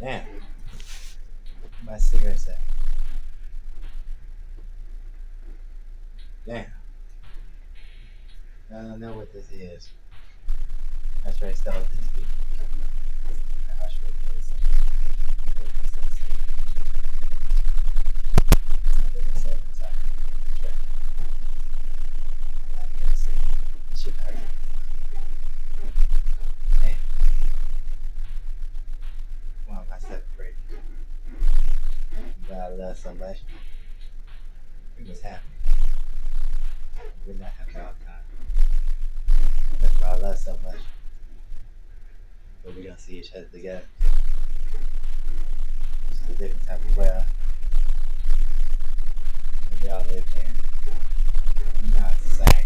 Damn. My cigarettes at? Damn. I don't know what this is. That's right, with this beat. Gotta love somebody. We was happy. We're not happy all time. That's why I love so much. But we don't see each other together. It's a different type of world. We all live there. Not the same.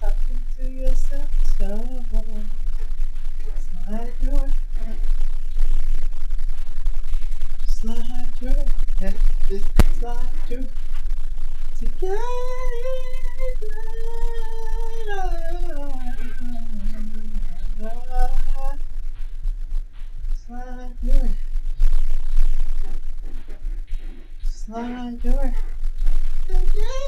talking to yourself, so slide your, slide your, yeah, just slide your together. Slide your, slide your together.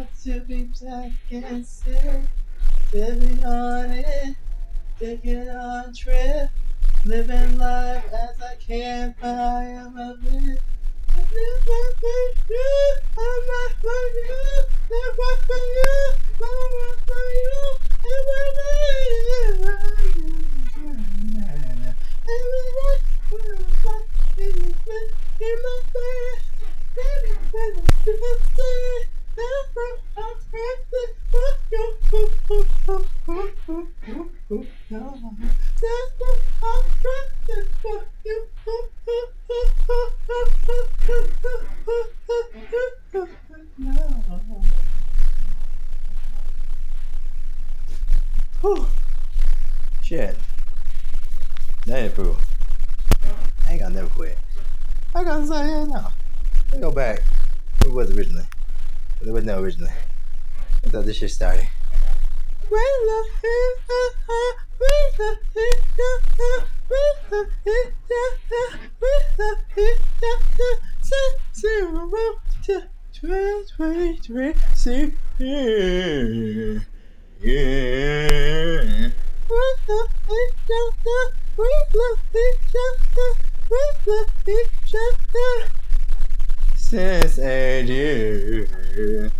want to be back and sit, living on it, taking on trip, living life as I can, but I am a bit. For you, Whew. Shit. That improved. I ain't gonna never quit. I gotta say yeah, no. Me go back. It was originally. It was no originally. I thought this shit started. Since a year, year.